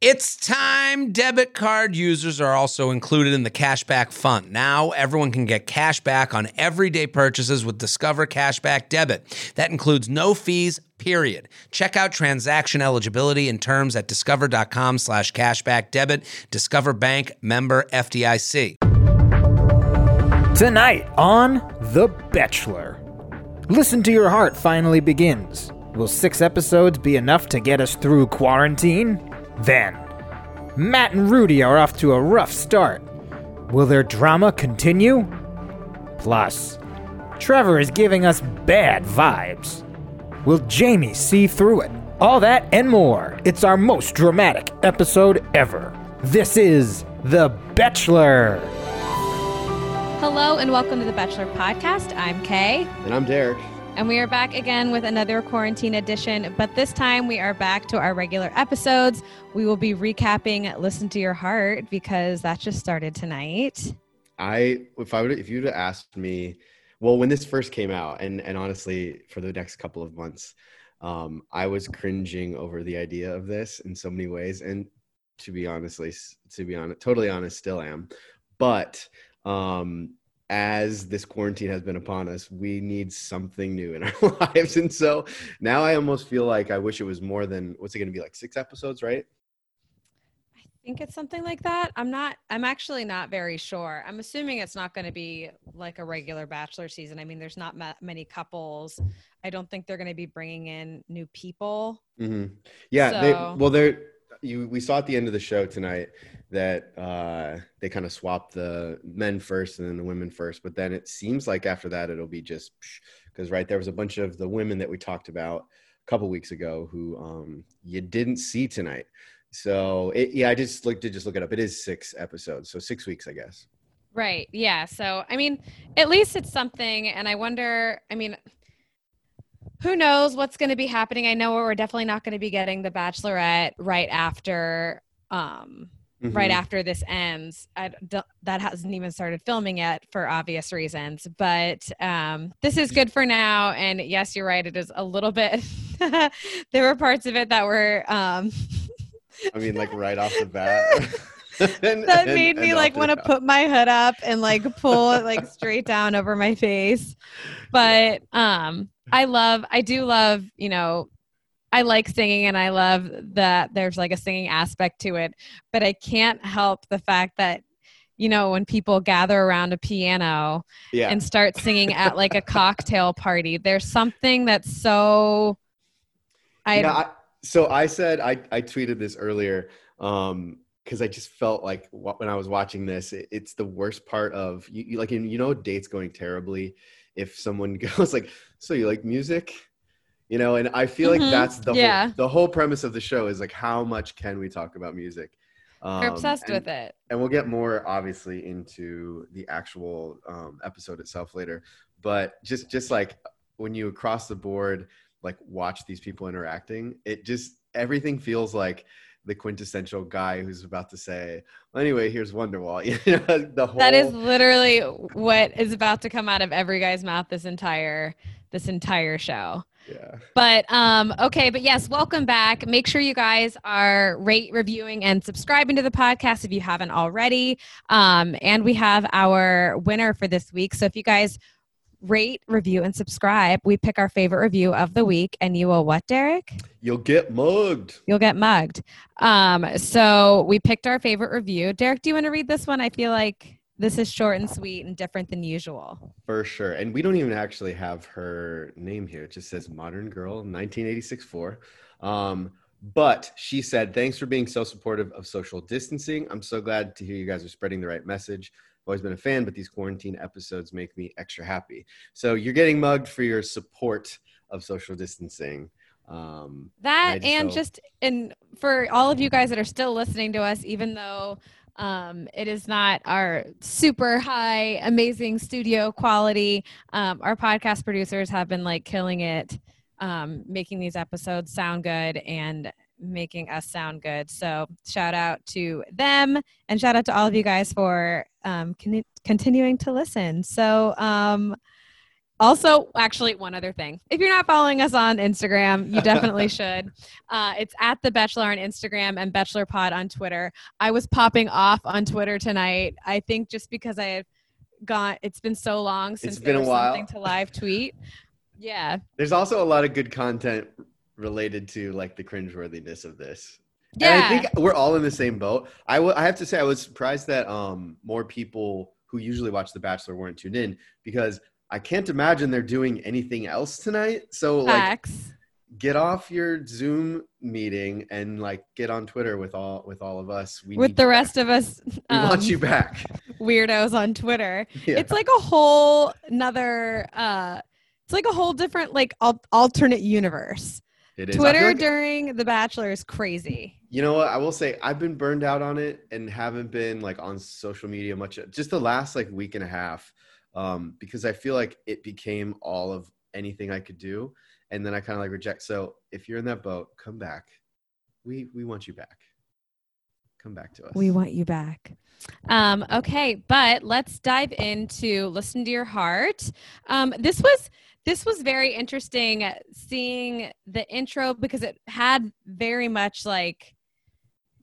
It's time. Debit card users are also included in the cashback fund. Now, everyone can get cash back on everyday purchases with Discover Cashback Debit. That includes no fees, period. Check out transaction eligibility and terms at discover.com slash cashback debit. Discover Bank member FDIC. Tonight on The Bachelor. Listen to your heart finally begins. Will six episodes be enough to get us through quarantine? Then, Matt and Rudy are off to a rough start. Will their drama continue? Plus, Trevor is giving us bad vibes. Will Jamie see through it? All that and more. It's our most dramatic episode ever. This is The Bachelor. Hello and welcome to the Bachelor Podcast. I'm Kay. And I'm Derek. And we are back again with another quarantine edition, but this time we are back to our regular episodes. We will be recapping Listen to Your Heart because that just started tonight. I if I would if you'd asked me, well, when this first came out, and and honestly, for the next couple of months, um, I was cringing over the idea of this in so many ways. And to be honestly, to be honest, totally honest, still am. But um as this quarantine has been upon us, we need something new in our lives. And so now I almost feel like I wish it was more than what's it going to be like six episodes, right? I think it's something like that. I'm not, I'm actually not very sure. I'm assuming it's not going to be like a regular bachelor season. I mean, there's not ma- many couples. I don't think they're going to be bringing in new people. Mm-hmm. Yeah. So, they, well, they're, you, we saw at the end of the show tonight that uh, they kind of swapped the men first and then the women first. But then it seems like after that it'll be just because right there was a bunch of the women that we talked about a couple weeks ago who um, you didn't see tonight. So it, yeah, I just looked to just look it up. It is six episodes, so six weeks, I guess. Right. Yeah. So I mean, at least it's something, and I wonder. I mean who knows what's going to be happening. I know we're definitely not going to be getting the bachelorette right after um mm-hmm. right after this ends. I that hasn't even started filming yet for obvious reasons but um this is good for now. And yes you're right it is a little bit there were parts of it that were um i mean like right off the bat. And, that made and, me and like want to put my hood up and like pull it like straight down over my face. But um I love, I do love, you know, I like singing and I love that there's like a singing aspect to it, but I can't help the fact that you know when people gather around a piano yeah. and start singing at like a cocktail party there's something that's so I, yeah, I so I said I I tweeted this earlier um because I just felt like when I was watching this, it, it's the worst part of you, you like you know dates going terribly if someone goes like, "So you like music?" You know, and I feel mm-hmm. like that's the yeah. whole, the whole premise of the show is like how much can we talk about music? Um, We're obsessed and, with it, and we'll get more obviously into the actual um, episode itself later. But just just like when you across the board like watch these people interacting, it just everything feels like the quintessential guy who's about to say, well, anyway, here's Wonderwall. the whole That is literally what is about to come out of every guy's mouth this entire this entire show. Yeah. But um okay, but yes, welcome back. Make sure you guys are rate, reviewing and subscribing to the podcast if you haven't already. Um and we have our winner for this week. So if you guys rate, review, and subscribe. We pick our favorite review of the week, and you will what, Derek? You'll get mugged. You'll get mugged. Um, so we picked our favorite review. Derek, do you want to read this one? I feel like this is short and sweet and different than usual. For sure. And we don't even actually have her name here. It just says Modern Girl 1986 4. Um, but she said, Thanks for being so supportive of social distancing. I'm so glad to hear you guys are spreading the right message always been a fan, but these quarantine episodes make me extra happy. So you're getting mugged for your support of social distancing. Um, that and, just, and just and for all of you guys that are still listening to us, even though um, it is not our super high, amazing studio quality. Um, our podcast producers have been like killing it, um, making these episodes sound good and making us sound good. So shout out to them and shout out to all of you guys for um, con- continuing to listen. So um, Also, actually, one other thing. If you're not following us on Instagram, you definitely should. Uh, it's at The Bachelor on Instagram and Bachelor Pod on Twitter. I was popping off on Twitter tonight. I think just because I have gone, it's been so long since been there a was while. something to live tweet. Yeah. There's also a lot of good content related to like the cringeworthiness of this. Yeah. And I think we're all in the same boat. I w- I have to say, I was surprised that um, more people who usually watch The Bachelor weren't tuned in because I can't imagine they're doing anything else tonight. So, like, Facts. get off your Zoom meeting and like get on Twitter with all with all of us. We With the rest back. of us we um, want you back. weirdos on Twitter. Yeah. It's like a whole another uh it's like a whole different like al- alternate universe. It is. Twitter like- during The Bachelor is crazy. You know what? I will say I've been burned out on it and haven't been like on social media much. Just the last like week and a half, um, because I feel like it became all of anything I could do, and then I kind of like reject. So if you're in that boat, come back. We we want you back. Come back to us. We want you back. Um, okay, but let's dive into listen to your heart. Um, this was this was very interesting seeing the intro because it had very much like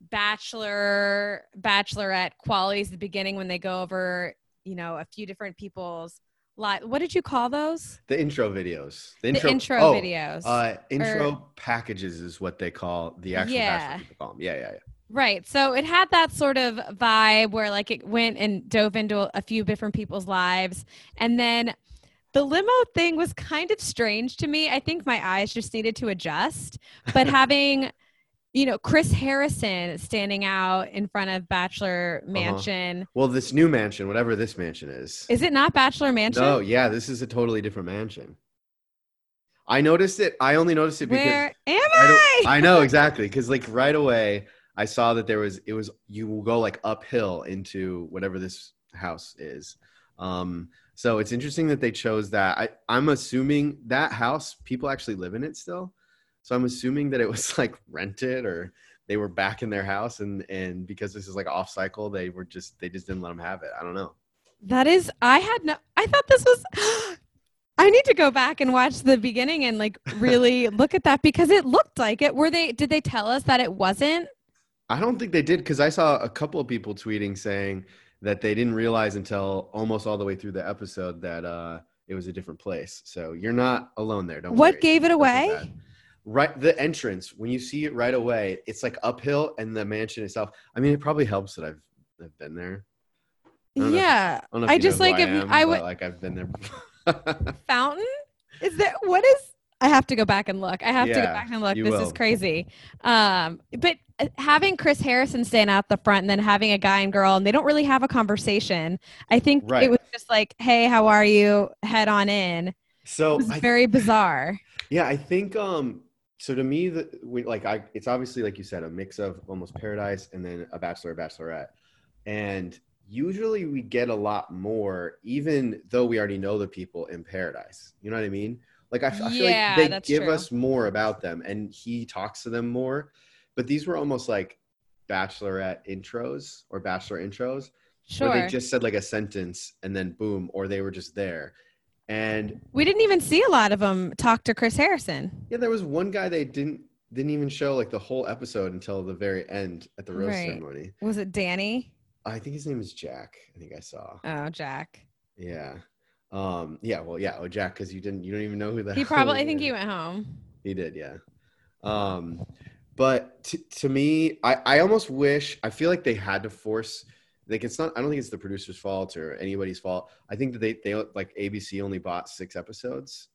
bachelor bachelorette qualities at the beginning when they go over you know a few different people's live what did you call those the intro videos. The the intro, intro oh, videos Uh, intro Or- packages is what they call the actual Yeah. bachelor people call. Yeah, yeah, yeah. Right. So it had that sort of vibe where like it went and dove into a few different people's lives. And then the limo thing was kind of strange to me. I think my eyes just needed to adjust. But having, you know, Chris Harrison standing out in front of Bachelor Mansion. Well, this new mansion, whatever this mansion is. Is it not Bachelor Mansion? No, yeah, this is a totally different mansion. I noticed it. I only noticed it because Where am I, I? I know exactly because like right away I saw that there was it was you will go like uphill into whatever this house is. Um, so it's interesting that they chose that. I, I'm assuming that house people actually live in it still. So I'm assuming that it was like rented or they were back in their house and and because this is like off cycle they were just they just didn't let them have it. I don't know. That is, I had no, I thought this was, I need to go back and watch the beginning and like really look at that because it looked like it. Were they, did they tell us that it wasn't? I don't think they did because I saw a couple of people tweeting saying that they didn't realize until almost all the way through the episode that uh, it was a different place. So you're not alone there. Don't What worry. gave it away? Right, the entrance when you see it right away, it's like uphill, and the mansion itself. I mean, it probably helps that I've I've been there. I don't know Yeah. I, don't know if I just like I am, I would like I've been there. fountain. Is there what is? I have to go back and look. I have to go back and look. This is crazy. Um, but uh, having Chris Harrison stand out the front and then having a guy and girl, and they don't really have a conversation. I think Right. it was just like, "Hey, how are you? Head on in." So very bizarre. Yeah, I think um so to me the we like I it's obviously like you said a mix of almost paradise and then a bachelor or bachelorette. And usually we get a lot more even though we already know the people in paradise. You know what I mean? Like I feel Yeah, like they give true. us more about them and he talks to them more. But these were almost like bachelorette intros or bachelor intros Sure. where they just said like a sentence and then boom or they were just there. And We didn't even see a lot of them talk to Chris Harrison. Yeah, there was one guy they didn't didn't even show like the whole episode until the very end at the rose Right. ceremony. Was it Danny? I think his name is Jack. I think I saw. Oh, Jack. Yeah. Um. Yeah. Well. Yeah. Oh, Jack, because you didn't. You don't even know who that. He probably. I think he went home. He did. Yeah. Um. But to, to me, I I almost wish. I feel like they had to force. Like it's not. I don't think it's the producer's fault or anybody's fault. I think that they they like ABC only bought six episodes.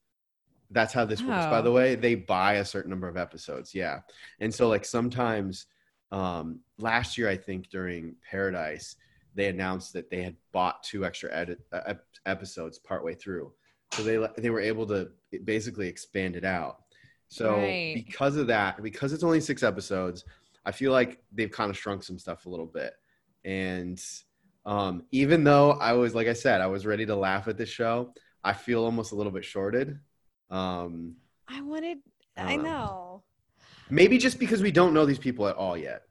That's how this works. By Oh. the way, they buy a certain number of episodes. Yeah, and so like sometimes, um, last year I think during Paradise, they announced that they had bought two extra edit, uh, episodes partway through, so they they were able to basically expand it out. So Right. because of that, because it's only six episodes, I feel like they've kind of shrunk some stuff a little bit. And um, even though I was, like I said, I was ready to laugh at this show, I feel almost a little bit shorted. Um, I wanted. I I don't know. maybe just because we don't know these people at all yet.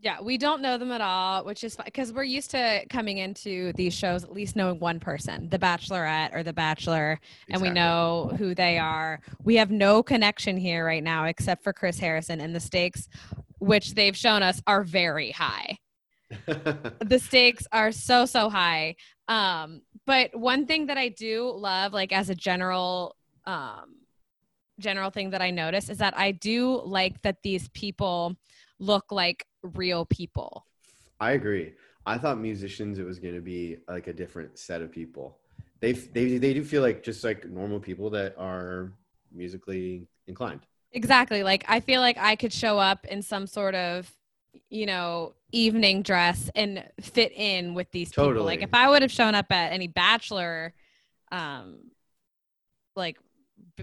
Yeah, we don't know them at all, which is because we're used to coming into these shows at least knowing one person, the Bachelorette or the Bachelor, and we know who they are. We have no connection here right now except for Chris Harrison, and the stakes, which they've shown us, are very high. the stakes are so so high um but one thing that i do love like as a general um general thing that i notice is that i do like that these people look like real people I agree. I thought musicians it was going to be like a different set of people. They they they do feel like just like normal people that are musically inclined. exactly like i feel like i could show up in some sort of you know evening dress and fit in with these people like if i would have shown up at any bachelor um like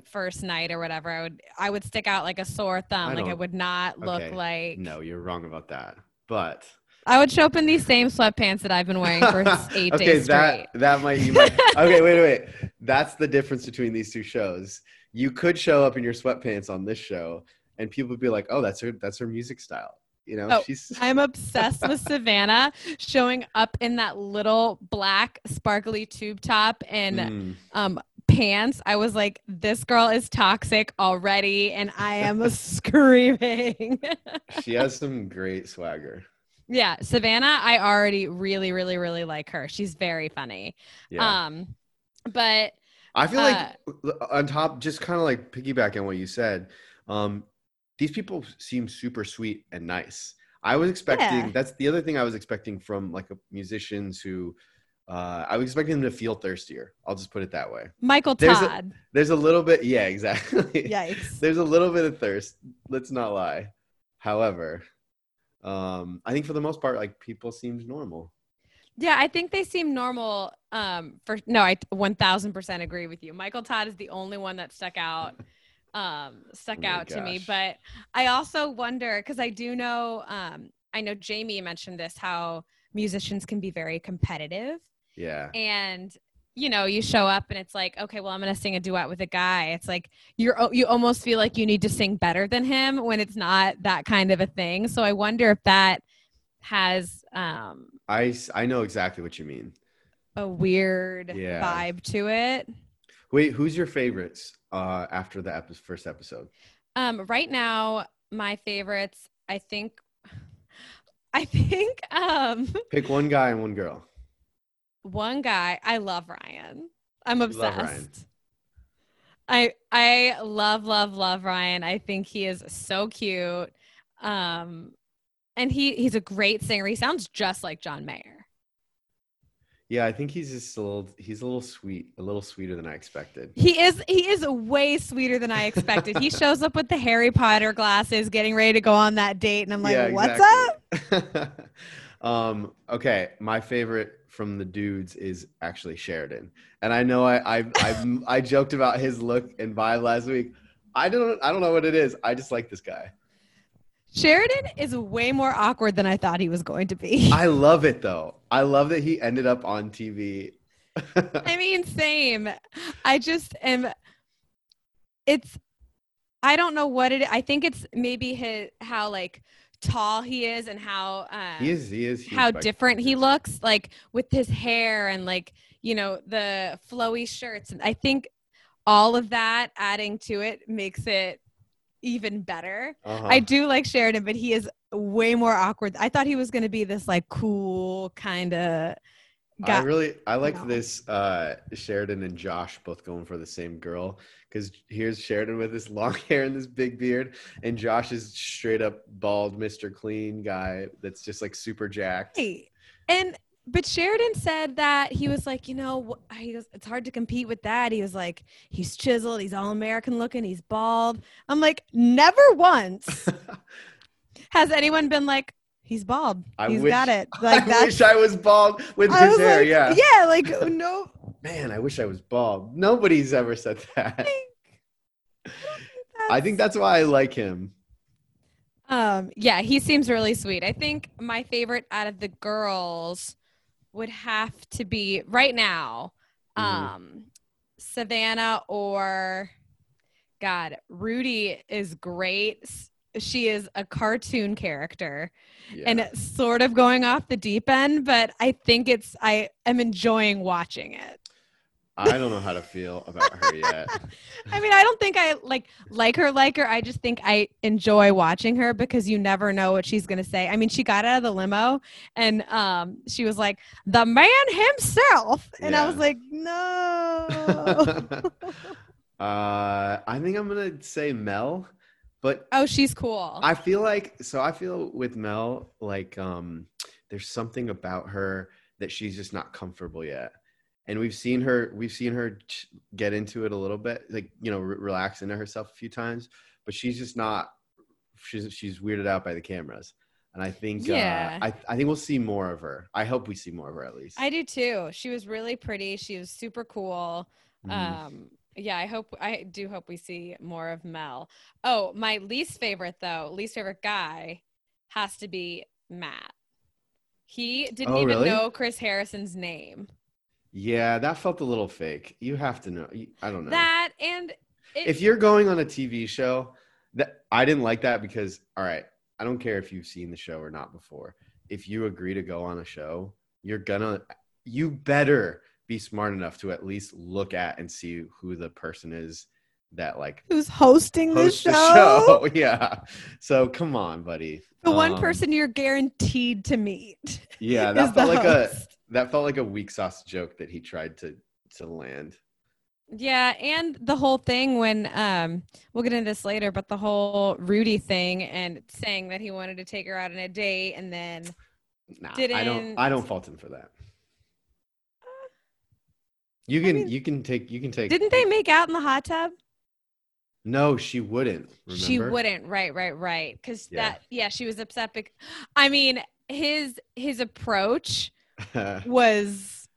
first night or whatever i would i would stick out like a sore thumb I like i would not look Okay, like No, you're wrong about that. But i would show up in these same sweatpants that i've been wearing for eight okay, days straight that that might you might okay. Wait, wait. That's the difference between these two shows. You could show up in your sweatpants on this show, and people would be like, "Oh, that's her. That's her music style." You know, Oh, she's I'm obsessed with Savannah showing up in that little black sparkly tube top and Mm. um pants. I was like, this girl is toxic already, and I am screaming. she has some great swagger. yeah, Savannah, I already really, really, really like her. She's very funny. Yeah. Um, but I feel Uh, like on top, just kind of like piggyback on what you said. Um, these people seem super sweet and nice. I was expecting Yeah. that's the other thing I was expecting from like a, musicians who uh, I was expecting them to feel thirstier. I'll just put it that way. Michael There's a- Todd, There's a little bit, yeah, exactly. yikes. There's a little bit of thirst. Let's not lie. However, um, I think for the most part, like people seemed normal. Yeah, I think they seem normal. Um, for no, I 1000% agree with you. Michael Todd is the only one that stuck out, um, stuck Oh out to me. But I also wonder because I do know, um, I know Jamie mentioned this how musicians can be very competitive, Yeah. and you know, you show up and it's like, okay, well, I'm gonna sing a duet with a guy. It's like you're you almost feel like you need to sing better than him when it's not that kind of a thing. So I wonder if that has um I I know exactly what you mean. a weird Yeah. vibe to it. Wait, who's your favorites uh, after the epi- first episode? Um, right now, my favorites, I think, I think, um, Pick one guy and one girl. One guy, I love Ryan. I'm obsessed. Ryan. I I love love love Ryan. I think he is so cute. Um, and he he's a great singer. He sounds just like John Mayer. Yeah, I think he's just a little. He's a little sweet, a little sweeter than I expected. He is he is way sweeter than I expected. he shows up with the Harry Potter glasses, getting ready to go on that date, and I'm like, Yeah, "What's up?" um, okay, my favorite from the dudes is actually Sheridan, and I know I I I, I joked about his look and vibe last week. I don't I don't know what it is. I just like this guy. Sheridan is way more awkward than I thought he was going to be. I love it though. I love that he ended up on TV. I mean, same. I just am. It's. I don't know what it. I think it's maybe his how like tall he is and how um, he is he is how different he looks like with his hair and like you know the flowy shirts. And I think all of that adding to it makes it even better. Uh-huh. I do like Sheridan, but he is way more awkward. I thought he was going to be this like cool kind of guy I really I like No. this uh Sheridan and Josh both going for the same girl because here's Sheridan with this long hair and this big beard, and Josh is straight up bald, Mr. Clean guy that's just like super jacked. Right. And but Sheridan said that he was like, you know, he goes, it's hard to compete with that. He was like, he's chiseled, he's all American looking, he's bald. I'm like, never once has anyone been like, he's bald. I He's wish- got it. Like I wish I was bald with I his hair. like, yeah. yeah, like no. Man, I wish I was bald. Nobody's ever said that. I think that's why I like him. Um, yeah, he seems really sweet. I think my favorite out of the girls would have to be right now, Mhm. um, Savannah or God, Rudy is great. She is a cartoon character Yeah. and it's sort of going off the deep end, but I think it's I am enjoying watching it. I don't know how to feel about her yet. I mean, I don't think I like like her like her. I just think I enjoy watching her because you never know what she's going to say. I mean, she got out of the limo and um she was like, "The man himself." And I was like, "No." uh, I think I'm gonna say Mel, but oh, she's cool. I feel like so. I feel with Mel like um, there's something about her that she's just not comfortable yet. And we've seen her, we've seen her get into it a little bit, like you know, re- relax into herself a few times. But she's just not. She's she's weirded out by the cameras, and I think Yeah. uh, I I think we'll see more of her. I hope we see more of her at least. I do too. She was really pretty. She was super cool. Mhm. Um, yeah, I hope I do hope we see more of Mel. Oh, my least favorite though, least favorite guy has to be Matt. He didn't Oh, even really? know Chris Harrison's name. Yeah, that felt a little fake. You have to know. I don't know. That and it, if you're going on a TV show, that I didn't like that because all right, I don't care if you've seen the show or not before. If you agree to go on a show, you're gonna you better be smart enough to at least look at and see who the person is that like who's hosting hosts the the show, show. yeah. So come on, buddy. the one Um, person you're guaranteed to meet. Yeah, is that the felt like a host. That felt like a weak sauce joke that he tried to to land. Yeah, and the whole thing when um we'll get into this later, but the whole Rudy thing and saying that he wanted to take her out on a date and then Nah, I don't. I don't fault him for that. You can. mean, you can take. You can take. didn't they make out in the hot tub? No, she wouldn't. Remember? She wouldn't. Right, right, right. Because Yeah. that yeah, she was upset. Bec- I mean, his his approach was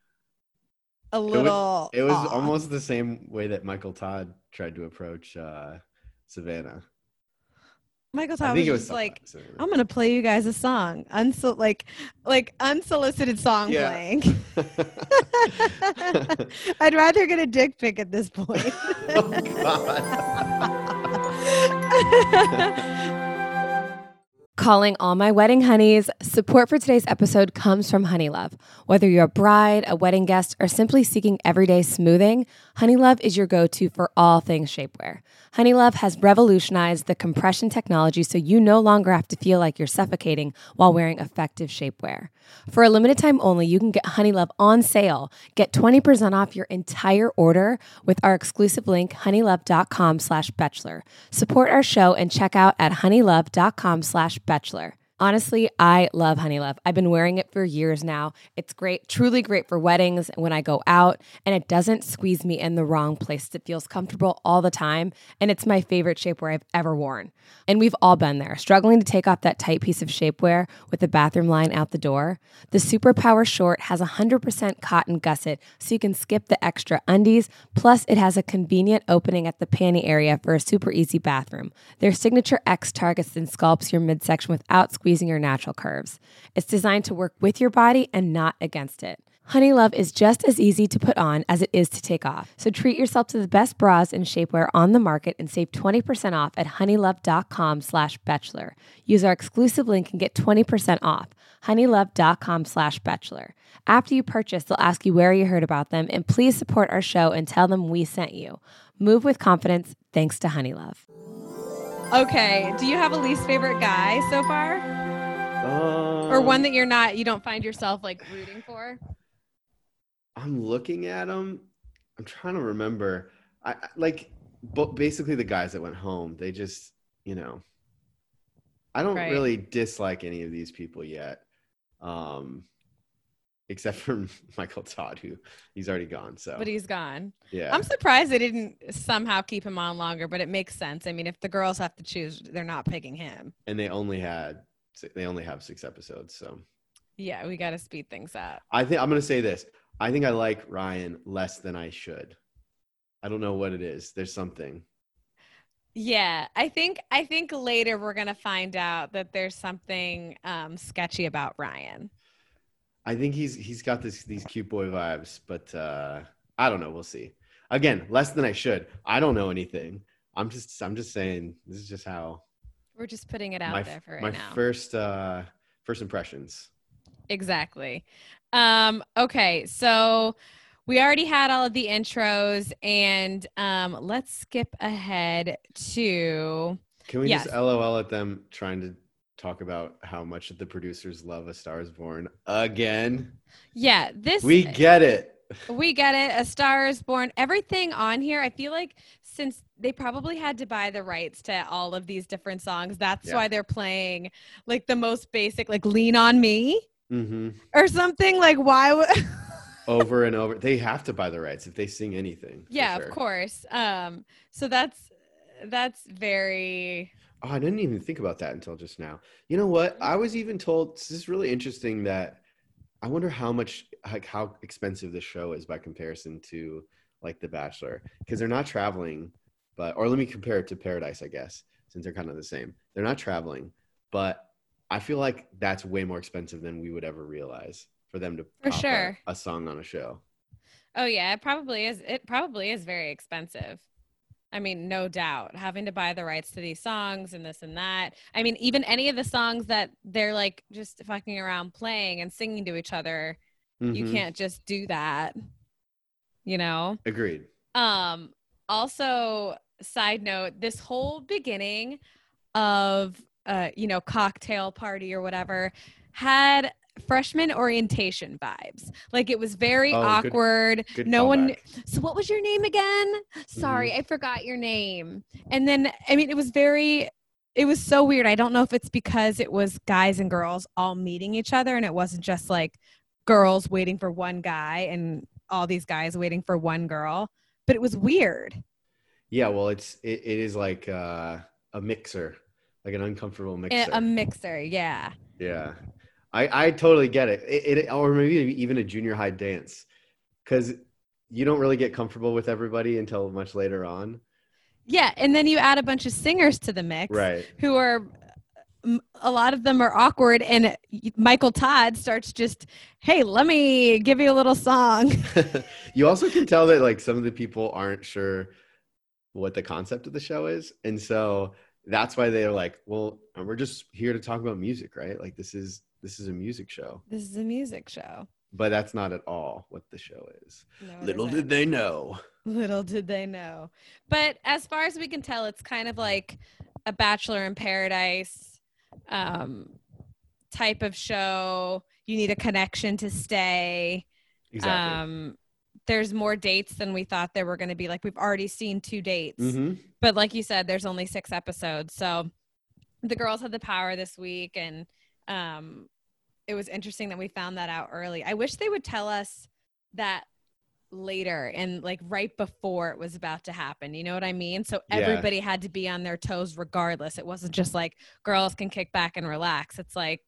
a little. It was off. almost the same way that Michael Todd tried to approach uh, Savannah. Michael Todd was it was like, Savannah. I'm gonna play you guys a song, Unsol- like like unsolicited song Yeah. playing. I'd rather get a dick pic at this point. oh God. Calling all my wedding honeys. Support for today's episode comes from Honeylove. Whether you're a bride, a wedding guest, or simply seeking everyday smoothing, Honeylove is your go to for all things shapewear. Honeylove has revolutionized the compression technology so you no longer have to feel like you're suffocating while wearing effective shapewear. For a limited time only, you can get Honeylove on sale. Get 20% off your entire order with our exclusive link, honeylove.com slash bachelor. Support our show and check out at honeylove.com slash bachelor. Honestly, I love Honeylove. I've been wearing it for years now. It's great, truly great for weddings when I go out, and it doesn't squeeze me in the wrong place. It feels comfortable all the time, and it's my favorite shapewear I've ever worn. And we've all been there, struggling to take off that tight piece of shapewear with the bathroom line out the door. The Superpower Short has 100% cotton gusset, so you can skip the extra undies. Plus, it has a convenient opening at the panty area for a super easy bathroom. Their signature X targets and sculpts your midsection without squeezing your natural curves. It's designed to work with your body and not against it. Honeylove is just as easy to put on as it is to take off. So treat yourself to the best bras and shapewear on the market and save 20% off at honeylove.com slash bachelor. Use our exclusive link and get 20% off. honeylove.com slash bachelor. After you purchase, they'll ask you where you heard about them and please support our show and tell them we sent you. Move with confidence thanks to Honeylove. Okay, do you have a least favorite guy so far, or Um, one that you're not, you don't find yourself like rooting for? I'm looking at them. I'm trying to remember. I I- like, but basically the guys that went home. They just, you know, I don't Right. really dislike any of these people yet, um, except for Michael Todd, who he's already gone. So But he's gone. yeah, I'm surprised they didn't somehow keep him on longer, but it makes sense. I mean, if the girls have to choose, they're not picking him. and they only had they only have six episodes. So Yeah, we got to speed things up. I think I'm gonna say this. I think I like Ryan less than I should. I don't know what it is. There's something. Yeah, I think I think later we're gonna find out that there's something um, sketchy about Ryan. I think he's he's got this these cute boy vibes, but uh I don't know. We'll see. Again, less than I should. I don't know anything. I'm just I'm just saying this is just how We're just putting it out my, there for right my now. first uh first impressions. Exactly. Um, okay, so we already had all of the intros, and um, let's skip ahead to Can we Yes. just LOL at them trying to talk about how much the producers love A Star Is Born again? yeah, this We get it. we get it. A Star is Born. Everything on here, I feel like since they probably had to buy the rights to all of these different songs, that's Yeah. why they're playing like the most basic, like "Lean on Me" hmm or something. Like, why would? Over and over. They have to buy the rights if they sing anything. yeah, sure. of course. Um, so that's that's very Oh, I didn't even think about that until just now. You know what? I was even told this is really interesting that I wonder how much like how expensive the show is by comparison to like The Bachelor because they're not traveling, but or let me compare it to Paradise, I guess, since they're kind of the same. They're not traveling, but I feel like that's way more expensive than we would ever realize for them to For pop a- sure. a song on a show. Oh yeah, it probably is. It probably is very expensive. I mean, no doubt, having to buy the rights to these songs and this and that. I mean, even any of the songs that they're like just fucking around playing and singing to each other, you Mhm. can't just do that. You know? Agreed. Um also side note, this whole beginning of uh, you know, cocktail party or whatever had freshman orientation vibes. Like it was very Oh, awkward. Good. no one so what was your name again? Sorry, Mm-hmm. I forgot your name. And then I mean it was very it was so weird. I don't know if it's because it was guys and girls all meeting each other and it wasn't just like girls waiting for one guy and all these guys waiting for one girl, but it was weird. Yeah, well, it's it, it is like uh, a mixer, like an uncomfortable mixer. A mixer, yeah. yeah, I I totally get it. It, it or maybe even a junior high dance, because you don't really get comfortable with everybody until much later on. Yeah, and then you add a bunch of singers to the mix Right. who are a lot of them are awkward and Michael Todd starts just, "Hey, let me give you a little song." you also can tell that like some of the people aren't sure what the concept of the show is, and so that's why they're like, well, we're just here to talk about music, right? Like this is this is a music show, This is a music show. but that's not at all what the show is. No, Little did they know. Little did they know. But as far as we can tell, it's kind of like a Bachelor in Paradise um, type of show. You need a connection to stay. Exactly. Um, there's more dates than we thought there were going to be. Like we've already seen two dates, hmm but like you said, there's only six episodes. So the girls had the power this week, and um, it was interesting that we found that out early. I wish they would tell us that later and like right before it was about to happen. You know what I mean? So Yeah. everybody had to be on their toes regardless. It wasn't just like girls can kick back and relax. It's like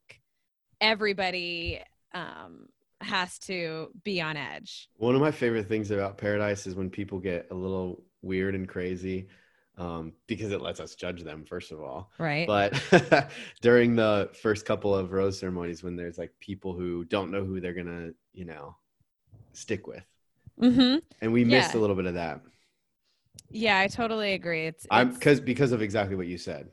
everybody um has to be on edge. One of my favorite things about Paradise is when people get a little weird and crazy um, because it lets us judge them, first of all. Right. But during the first couple of rose ceremonies, when there's like people who don't know who they're going to, you know, stick with. mm-hmm. And we missed a little bit of that. Yeah, I totally agree. It's, I'm because because of exactly what you said.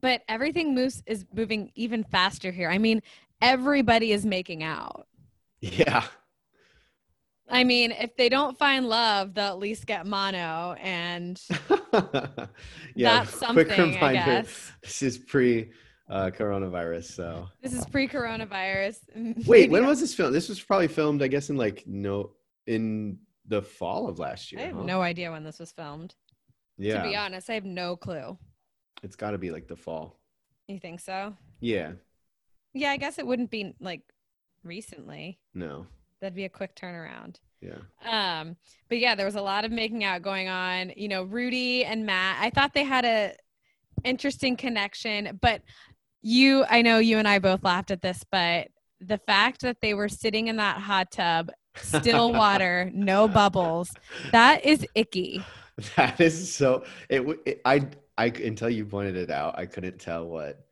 but everything moves is moving even faster here. I mean, everybody is making out. Yeah. I mean, if they don't find love, they'll at least get mono, and yeah. that's quick something, I reminder, guess. This is pre uh, coronavirus. So This is pre-coronavirus. wait, when was this film? This was probably filmed, I guess, in like no in the fall of last year. I have huh? no idea when this was filmed. Yeah. To be honest, I have no clue. It's got to be like the fall. You think so? Yeah. Yeah, I guess it wouldn't be like recently. No. That'd be a quick turnaround. Yeah. Um, but yeah, there was a lot of making out going on. You know, Rudy and Matt. I thought they had a interesting connection, but you, I know you and I both laughed at this, but the fact that they were sitting in that hot tub, still water, no bubbles, that is icky. That is so. It, it. I. I until you pointed it out, I couldn't tell what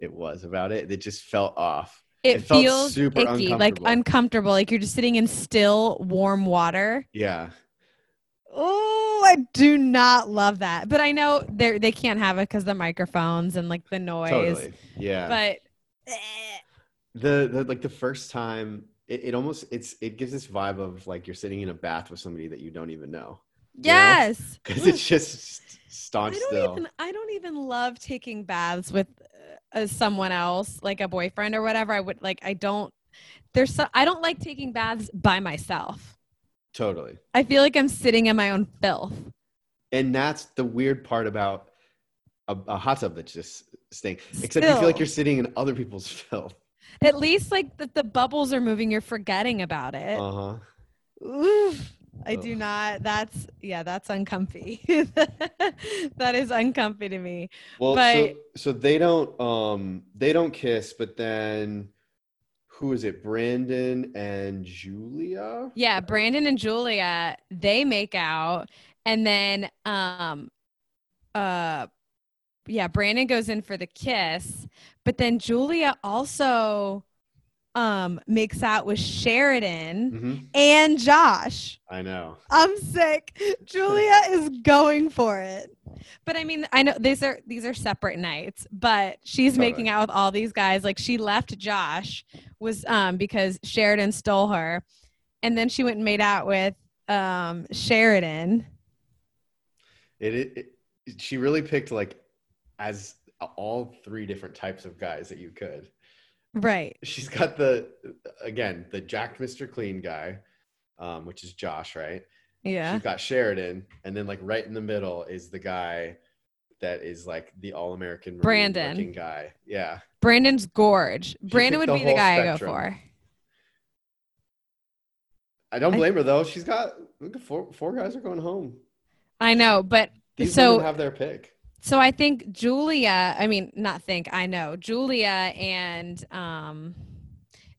it was about it. It just felt off. It, It feels super icky, like uncomfortable. like you're just sitting in still warm water. Yeah. Oh, I do not love that. But I know they they can't have it because the microphones and like the noise. Totally. Yeah. But eh, the, the like the first time it, it almost it's it gives this vibe of like you're sitting in a bath with somebody that you don't even know You know? yes. because it's just I don't still even I don't even love taking baths with uh, someone else, like a boyfriend or whatever. I would like I don't there's so I don't like taking baths by myself. totally I feel like I'm sitting in my own filth. and that's the weird part about a, a hot tub that's just stink except you feel like you're sitting in other people's filth At least like the, the bubbles are moving, you're forgetting about it. uh-huh Oof. I do not. That's yeah, that's uncomfy. that is uncomfy to me. well But- so so they don't um they don't kiss but then who is it brandon and julia Yeah, Brandon and Julia, they make out and then um uh yeah, Brandon goes in for the kiss, but then Julia also um makes out with Sheridan Mhm. and Josh. i know I'm sick. Julia is going for it. But I mean, I know these are these are separate nights, but she's Totally. making out with all these guys. Like she left Josh was um because Sheridan stole her. And then she went and made out with um Sheridan. It, it, it she really picked like as all three different types of guys that you could. Right. She's got the again the Jack Mr. Clean guy, um, which is Josh, right? Yeah. She's got Sheridan, and then like right in the middle is the guy that is like the all American Brandon. guy. Yeah, Brandon's gorge. Brandon would the be the guy spectrum. I go for. I don't I- blame her though. She's got four four guys are going home. I know, but These So- have their pick. So I think Julia, I mean, not think, I know Julia and um,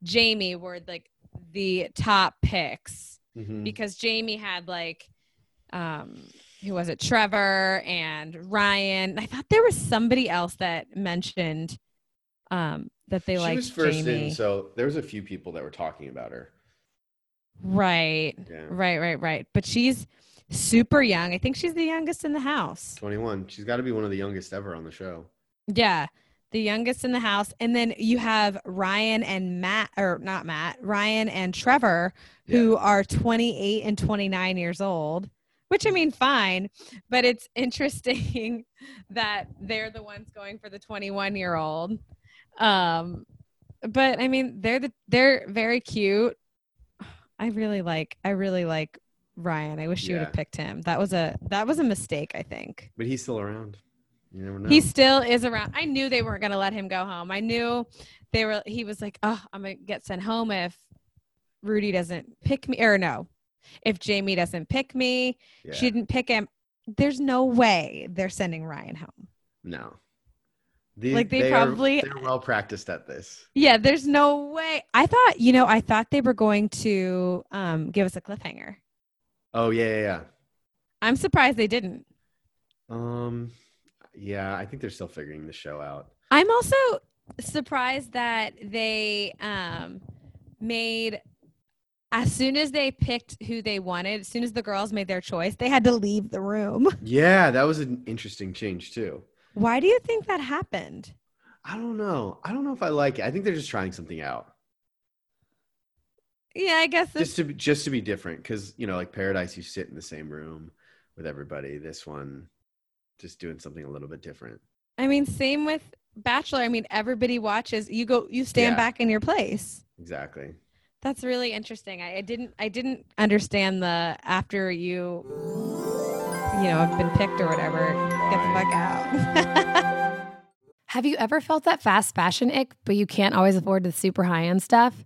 Jamie were like the top picks Mhm. because Jamie had like, um, who was it? Trevor and Ryan. I thought there was somebody else that mentioned um, that they she liked was first Jamie. in, so there was a few people that were talking about her. right, Yeah. right, right, right. But she's super young. I think she's the youngest in the house. 21. She's got to be one of the youngest ever on the show. Yeah, the youngest in the house. And then you have Ryan and Matt, or not Matt, Ryan and Trevor, who are 28 and 29 years old, which I mean, fine. But it's interesting that they're the ones going for the 21 year old. Um, but I mean, they're the they're very cute. I really like I really like Ryan. I wish you would have picked him. That was a that was a mistake, I think. But he's still around. You never know. He still is around. I knew they weren't going to let him go home. I knew they were. He was like, "Oh, I'm gonna get sent home if Rudy doesn't pick me, or no, if Jamie doesn't pick me. yeah. She didn't pick him. There's no way they're sending Ryan home. no. The- Like, they are- probably- they're well practiced at this. Yeah, there's no way. I thought, you know, I thought they were going to um, give us a cliffhanger. Oh yeah, yeah, yeah. I'm surprised they didn't. Um, yeah, I think they're still figuring the show out. I'm also surprised that they um, made as soon as they picked who they wanted, as soon as the girls made their choice, they had to leave the room. Yeah, that was an interesting change too. Why do you think that happened? I don't know. I don't know if I like it. I think they're just trying something out, Yeah, I guess just to be, just to be different. Because you know, like Paradise, you sit in the same room with everybody. This one, just doing something a little bit different. I mean, same with Bachelor. I mean, everybody watches. You go, you stand Yeah. back in your place. Exactly. That's really interesting. I, I didn't, I didn't understand the after you, you know, have been picked or whatever. Get the fuck out. Have you ever felt that fast fashion ick, but you can't always afford the super high end stuff?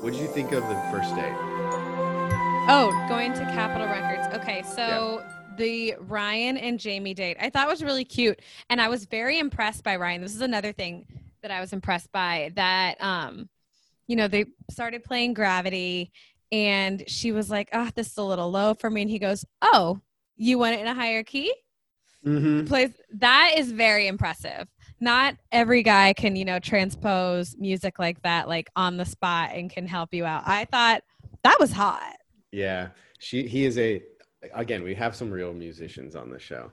What did you think of the first day? Oh, going to Capitol Records. Okay, so the Ryan and Jamie date I thought was really cute, and I was very impressed by Ryan. This is another thing that I was impressed by that um, you know, they started playing Gravity, and she was like, "Oh, this is a little low for me," and he goes, "Oh, you want it in a higher key?" Mm-hmm. Plays that is very impressive. Not every guy can, you know, transpose music like that, like on the spot, and can help you out. I thought that was hot. Yeah, she he is a. Again, we have some real musicians on the show.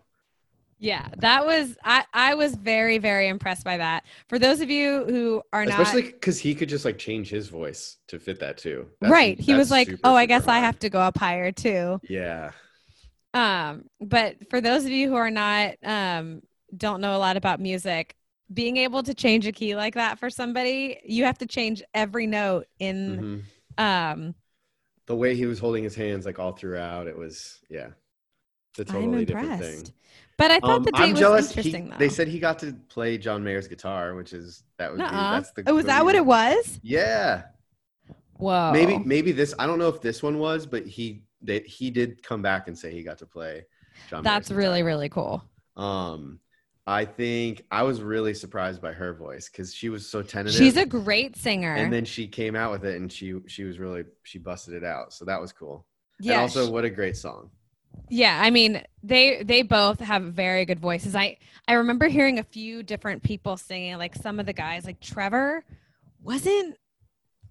Yeah, that was I I was very very impressed by that. For those of you who are Especially not especially because he could just like change his voice to fit that too. That's- right, he was like, super, "Oh, I guess I have to go up higher too." Yeah. Um, but for those of you who are not um don't know a lot about music, being able to change a key like that for somebody, you have to change every note in Mhm. um The way he was holding his hands like all throughout, it was yeah. It's a I'm totally different thing. But I thought Um, the date I'm was jealous. he- interesting though. they said he got to play John Mayer's guitar, which is that would be Nuh-uh. that's the oh, was that what it was? Yeah. Whoa. Maybe maybe this I don't know if this one was, but he that he did come back and say he got to play John That's Mayer's really guitar. really cool. Um, I think I was really surprised by her voice because she was so tentative. She's a great singer. and then she came out with it and she she was really she busted it out. So that was cool. yeah, and also, sh- what a great song. yeah. I mean, they they both have very good voices. I I remember hearing a few different people singing. Like some of the guys, like Trevor, wasn't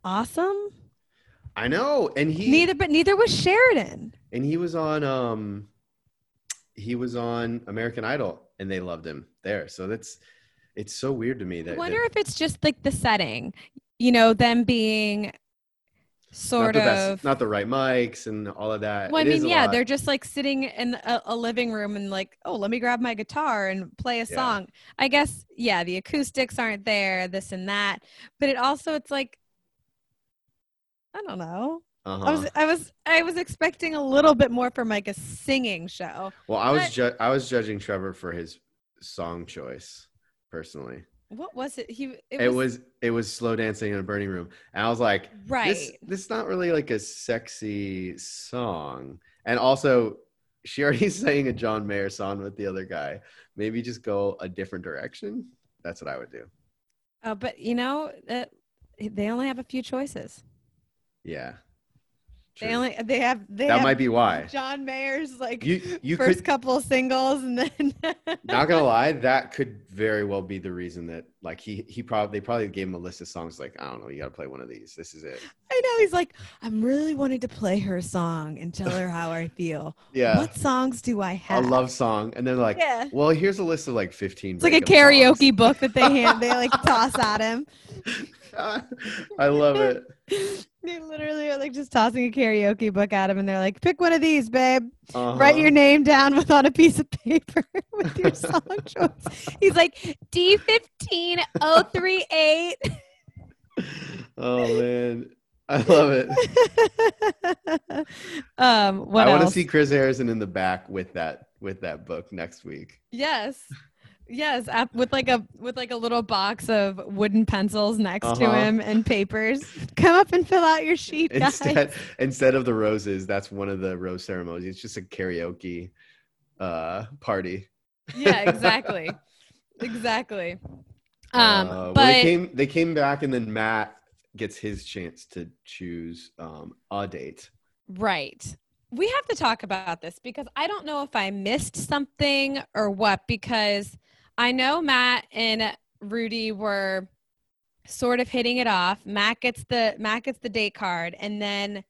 awesome. I know, and he neither, but neither was Sheridan. and he was on um he was on American Idol and they loved him there. So that's it's so weird to me that I wonder that if it's just like the setting, you know, them being not sort the of. best, not the right mics and all of that. well, I mean, yeah, they're just like sitting in a, a living room and like, oh, let me grab my guitar and play a Yeah. song. I guess, yeah, the acoustics aren't there, this and that, but it also, it's like, I don't know. Uh-huh. I was, I was, I was expecting a little bit more from like a singing show. well, I was ju- I was judging Trevor for his song choice personally. What was it? He, it, It was, was it was slow dancing in a burning room, and I was like, right. this this is not really like a sexy song. And also, she already sang a John Mayer song with the other guy. Maybe just go a different direction. That's what I would do. Uh, but you know, uh, they only have a few choices. Yeah. They only, they have, they that have might be why. John Mayer's like You you first could couple singles and then not gonna lie, that could very well be the reason that like he he probably they probably gave him a list of songs like I don't know, you gotta play one of these. This is it. I know he's like, I'm really wanting to play her song and tell her how I feel. Yeah. What songs do I have? A love song. And then they're like, Yeah. well, here's a list of like 15. It's like a breakup songs. karaoke book that they hand they like toss at him. I love it. They literally are like just tossing a karaoke book at him and they're like, pick one of these, babe. Uh-huh. Write your name down with on a piece of paper with your song choice. He's like, D fifteen oh three eight. Oh man, I love it. um, what I want to see Chris Harrison in the back with that with that book next week. Yes. Yes, with like a with like a little box of wooden pencils next to Uh-huh. him and papers. Come up and fill out your sheet, guys. instead instead of the roses, that's one of the rose ceremonies. It's just a karaoke uh party. yeah, exactly, exactly. Um, Uh, well, but they came they came back and then Matt gets his chance to choose um a date. Right. We have to talk about this because I don't know if I missed something or what, because I know Matt and Rudy were sort of hitting it off. Matt gets the Matt gets the date card and then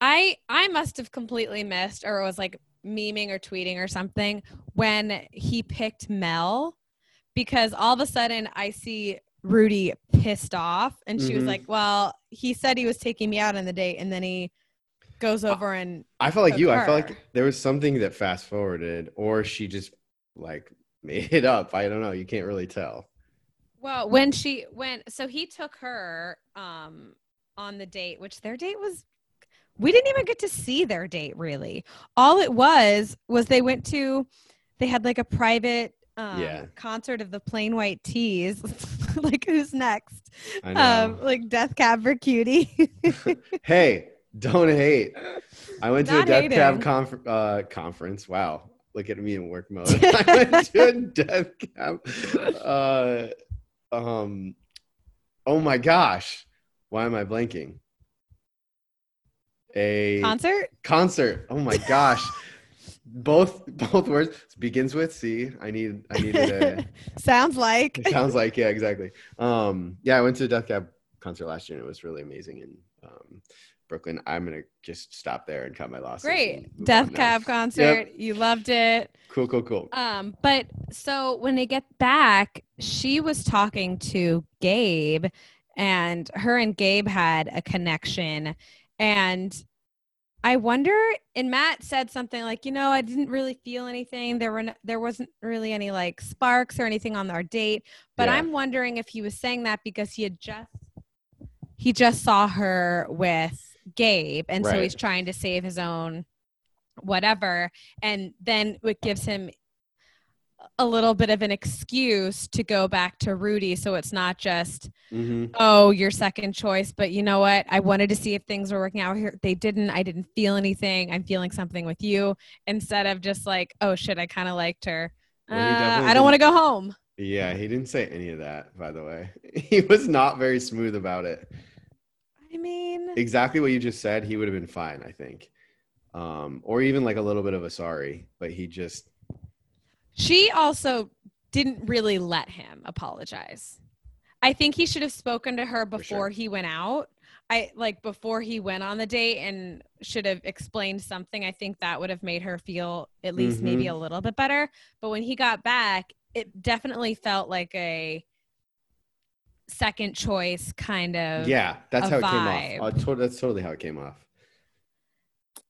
I I must have completely missed or was like memeing or tweeting or something when he picked Mel because all of a sudden I see Rudy pissed off and she was Mhm. like, "Well, he said he was taking me out on the date and then he goes over and I felt like you. I felt like there was something that fast forwarded, or she just like made it up. I don't know. You can't really tell. well, when she went, so he took her um on the date, which their date was we didn't even get to see their date really. All it was was they went to they had like a private um Yeah. concert of the Plain White T's. like who's next? Um like Death Cab for Cutie. hey, don't hate. I went to a Death hating. Cab conf- uh, conference. Wow, look at me in work mode. I went to a Death Cab. Uh, um, oh my gosh, why am I blanking? A Concert? concert. Oh my gosh. both both words begins with C. I need I needed a Sounds like sounds like yeah, exactly. Um yeah, I went to a Death Cab concert last year and it was really amazing and um Brooklyn. I'm gonna just stop there and cut my losses. great. Death. Cab concert. You loved it. Cool, cool, cool. Um, but so when they get back, she was talking to Gabe, and her and Gabe had a connection. And I wonder, and Matt said something like, you know, I didn't really feel anything. There were no, there wasn't really any like sparks or anything on our date. But Yeah. I'm wondering if he was saying that because he had just he just saw her with Gabe, and so he's trying to save his own whatever. And then it gives him a little bit of an excuse to go back to Rudy so it's not just hmm oh your second choice but you know what? I wanted to see if things were working out here. They didn't. I didn't feel anything. I'm feeling something with you instead of just like oh shit I kind of liked her. Well, uh, I don't want to go home. Yeah, he didn't say any of that, by the way. He was not very smooth about it. I mean Exactly what you just said, he would have been fine, I think. Um, or even like a little bit of a sorry, but he just she also didn't really let him apologize. I think he should have spoken to her before sure. he went out. I like before he went on the date and should have explained something. I think that would have made her feel at least maybe Mm-hmm. a little bit better. But when he got back, it definitely felt like a second choice kind of yeah, that's how it vibe. came off. Uh, to- that's totally how it came off.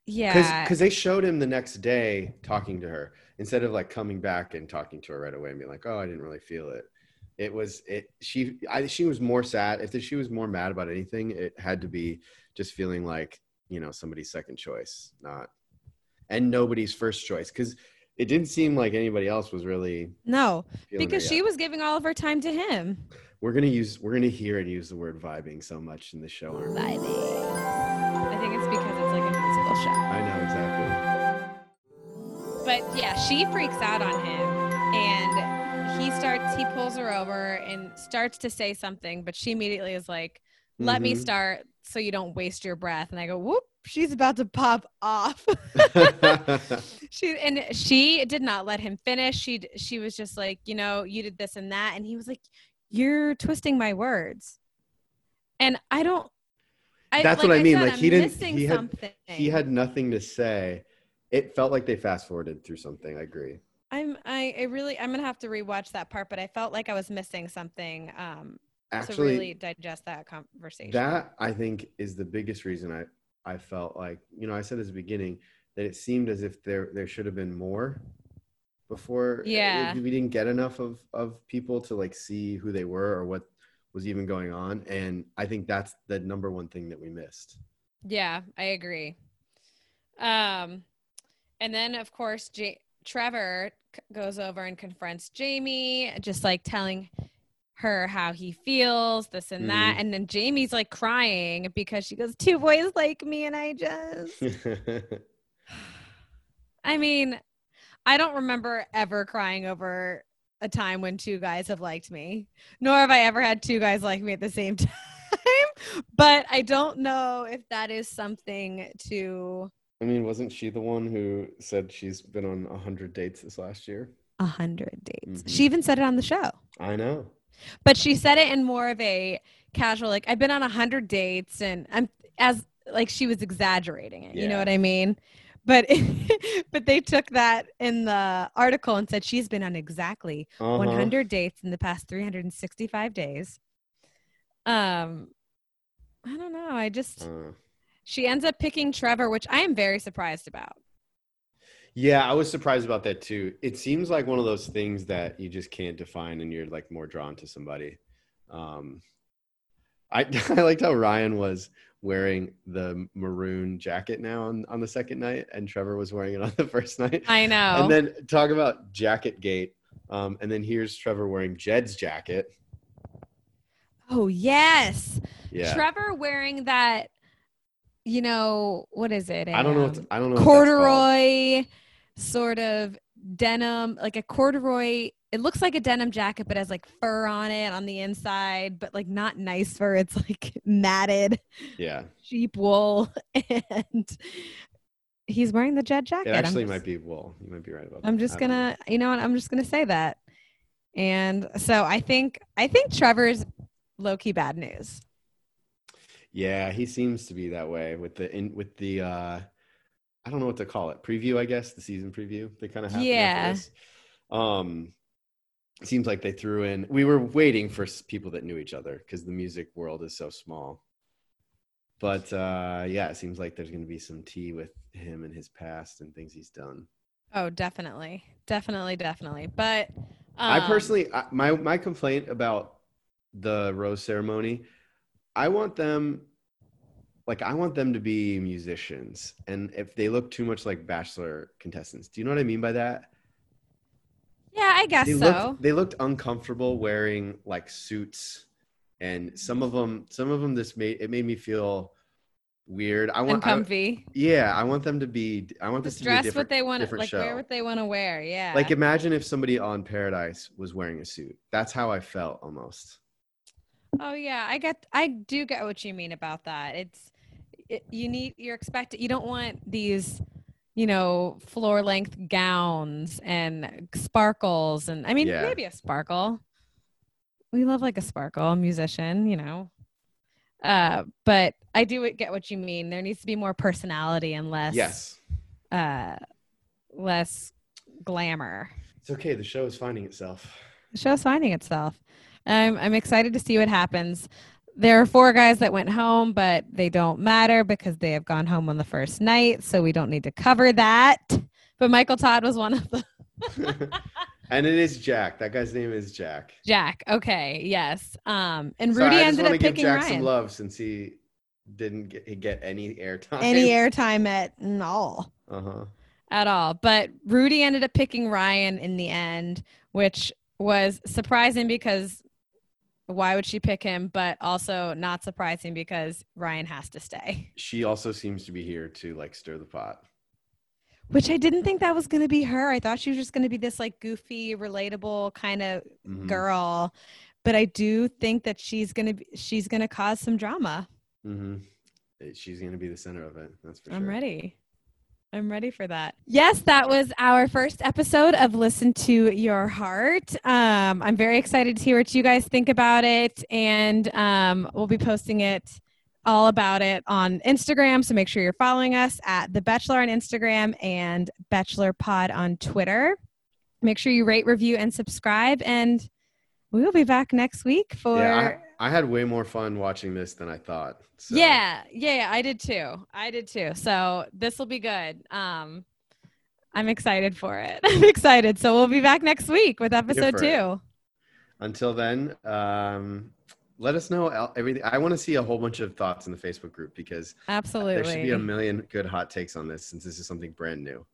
yeah. because they showed him the next day talking to her instead of like coming back and talking to her right away and being like oh i didn't really feel it it was it she I, she was more sad if she was more mad about anything it had to be just feeling like you know somebody's second choice not and nobody's first choice because it didn't seem like anybody else was really no, because she was giving all of her time to him. We're gonna use we're gonna hear and use the word vibing so much in the show we? I think it's because it's like a musical show. i know exactly But yeah, she freaks out on him and he starts he pulls her over and starts to say something, but she immediately is like, "Let me Mhm. start so you don't waste your breath." And I go, "Whoop, she's about to pop off." she and she did not let him finish. She she was just like, "You know, you did this and that." And he was like, "You're twisting my words." And I don't I, That's what I mean, said, like, I'm he didn't- he had- something. he had nothing to say. It felt like they fast forwarded through something. I agree. I'm I, I really I'm gonna have to rewatch that part, but I felt like I was missing something um to Actually, really digest that conversation. that I think is the biggest reason I I felt like you know I said at the beginning that it seemed as if there there should have been more before. uh, Yeah. we didn't get enough of of people to like see who they were or what was even going on, and I think that's the number one thing that we missed. yeah, I agree. Um, and then of course J- Trevor goes over and confronts Jamie, just like telling her how he feels, this and that. And then Jamie's like crying because she goes, Two boys like me, and I just I mean, I don't remember ever crying over a time when two guys have liked me, nor have I ever had two guys like me at the same time. but I don't know if that is something to I mean, wasn't she the one who said she's been on a hundred dates this last year? a hundred dates. Mhm. She even said it on the show, I know. but she said it in more of a casual, like I've been on a hundred dates, and I'm as like she was exaggerating it. You know what I mean? But but they took that in the article and said she's been on exactly Uh-huh. 100 dates in the past 365 days. Um, I don't know. I just Uh, she ends up picking Trevor, which I am very surprised about. yeah, I was surprised about that too. It seems like one of those things that you just can't define, and you're like more drawn to somebody. Um, I I liked how Ryan was wearing the maroon jacket now on, on the second night, and Trevor was wearing it on the first night. I know. And then talk about jacket gate. Um, and then here's Trevor wearing Jed's jacket. oh yes, Yeah. Trevor wearing that. You know what is it? I don't know. What, I don't know. what that's called. corduroy sort of denim, like a corduroy. It looks like a denim jacket, but has like fur on it on the inside, but like not nice fur. It's like matted Yeah. sheep wool, and he's wearing the Jed jacket. It actually just- might be wool. You might be right about that. I'm just don't know. gonna, you know what? I'm just gonna say that. And so I think, I think Trevor's low key bad news. Yeah, he seems to be that way with the in with the uh I don't know what to call it. Preview, I guess, the season preview. They kind of have Yeah. Um it seems like they threw in we were waiting for people that knew each other because the music world is so small. But uh yeah, it seems like there's going to be some tea with him and his past and things he's done. Oh, definitely, definitely, definitely. But I um, personally, I, my my complaint about the rose ceremony, I want them, like I want them to be musicians, and if they look too much like bachelor contestants, do you know what I mean by that? Yeah, I guess They so. looked they looked uncomfortable wearing like suits, and some of them some of them this made it made me feel weird. I and want, I, comfy. yeah, I want them to be. I want this to dress different what they want like. show. Wear what they want to wear. Yeah. Like imagine if somebody on Paradise was wearing a suit. That's how I felt almost. Oh yeah, I get I do get what you mean about that. It's it, you need you're expected you don't want these you know floor length gowns and sparkles and I mean Yeah. maybe a sparkle. We love like a sparkle musician, you know. Uh but I do get what you mean. There needs to be more personality and less Yes. uh less glamour. It's okay. The show is finding itself. The show's finding itself. I'm I'm excited to see what happens. There are four guys that went home, but they don't matter because they have gone home on the first night, so we don't need to cover that. But Michael Todd was one of them. and it is Jack. That guy's name is Jack. Jack. Okay, yes. Um, and Sorry, Rudy I just ended up to give picking Jack Ryan. some love since he didn't get, get any airtime. Any airtime at all. Uh huh. at all. But Rudy ended up picking Ryan in the end, which was surprising because why would she pick him? But also not surprising because Ryan has to stay. She also seems to be here to like stir the pot. Which I didn't think that was going to be her. I thought she was just going to be this like goofy, relatable kind of Mhm. girl. But I do think that she's going to be, she's going to cause some drama. Mm-hmm. She's gonna be the center of it. That's for sure. I'm ready. I'm ready for that. Yes, that was our first episode of Listen to Your Heart. Um, I'm very excited to hear what you guys think about it, and um, we'll be posting it all about it on Instagram. So make sure you're following us at The Bachelor on Instagram and Bachelor Pod on Twitter. Make sure you rate, review, and subscribe, and we will be back next week for. Yeah, I, had way more fun watching this than I thought. So. Yeah, yeah, I did too. I did too. So this will be good. Um, I'm excited for it. I'm excited. So we'll be back next week with episode it. two. Until then, um, let us know everything. I want to see a whole bunch of thoughts in the Facebook group because Absolutely. there should be a million good hot takes on this since this is something brand new.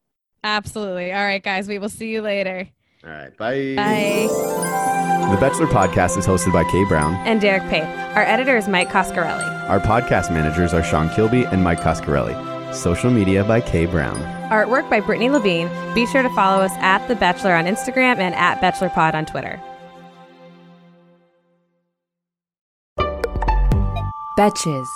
Absolutely. All right, guys. We will see you later. All right. Bye. Bye. The Bachelor podcast is hosted by Kay Brown. And Derek Pape. Our editor is Mike Coscarelli. Our podcast managers are Sean Kilby and Mike Coscarelli. Social media by Kay Brown. Artwork by Brittany Levine. Be sure to follow us at The Bachelor on Instagram and at BachelorPod on Twitter. Betches.